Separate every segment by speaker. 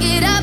Speaker 1: get up.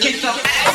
Speaker 1: Get the ass.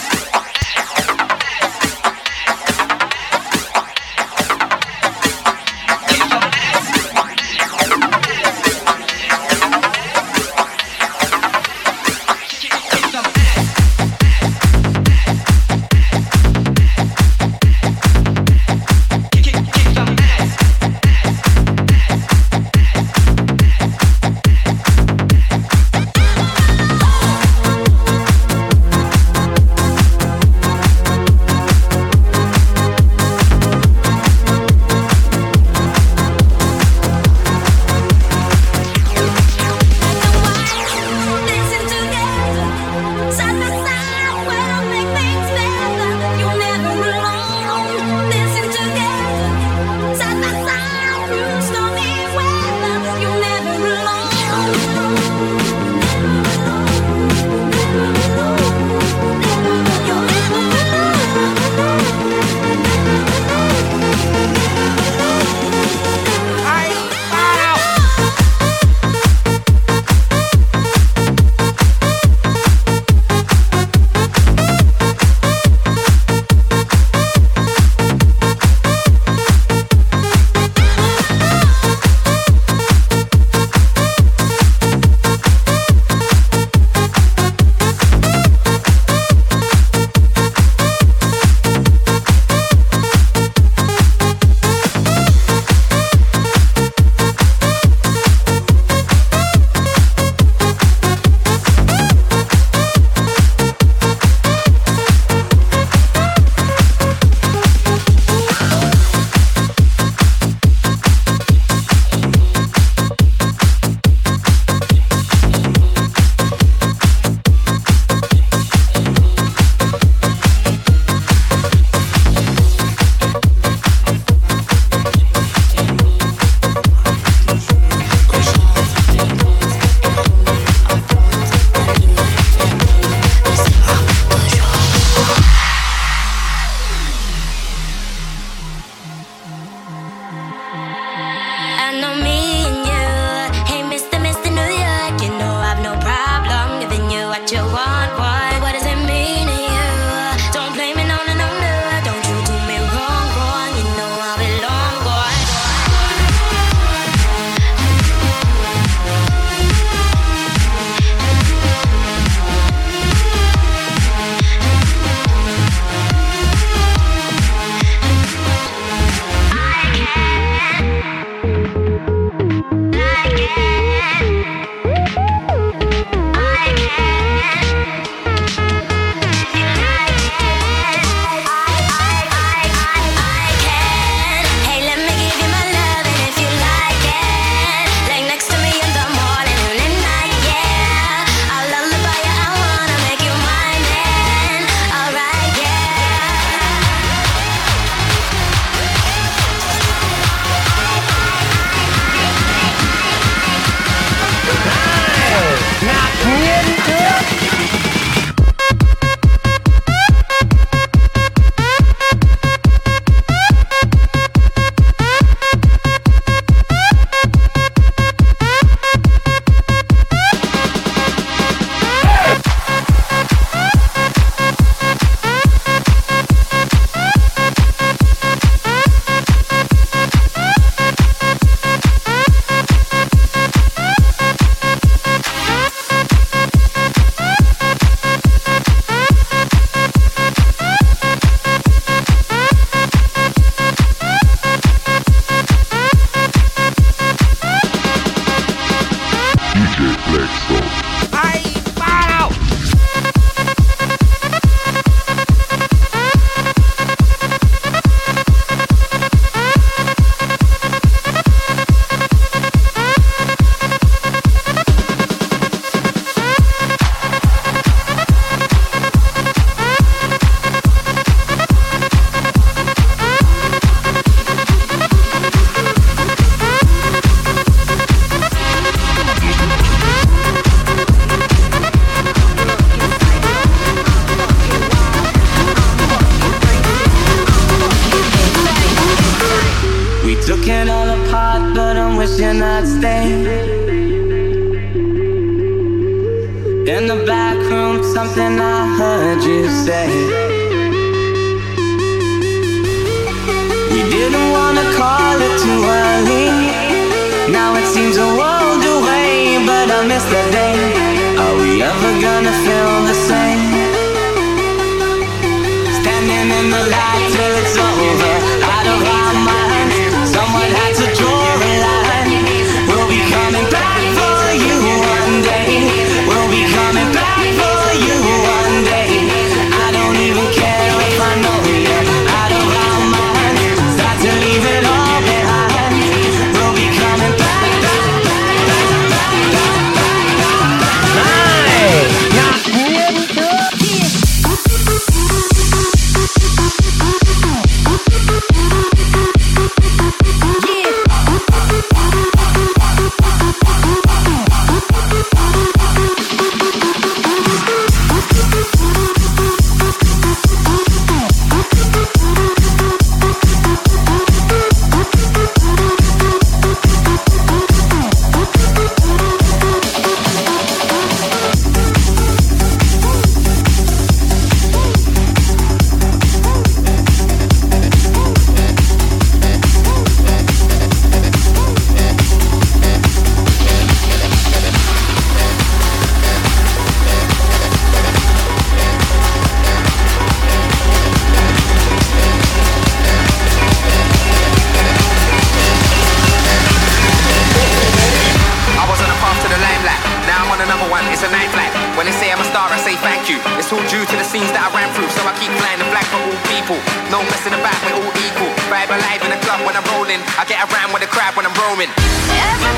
Speaker 2: Crowd when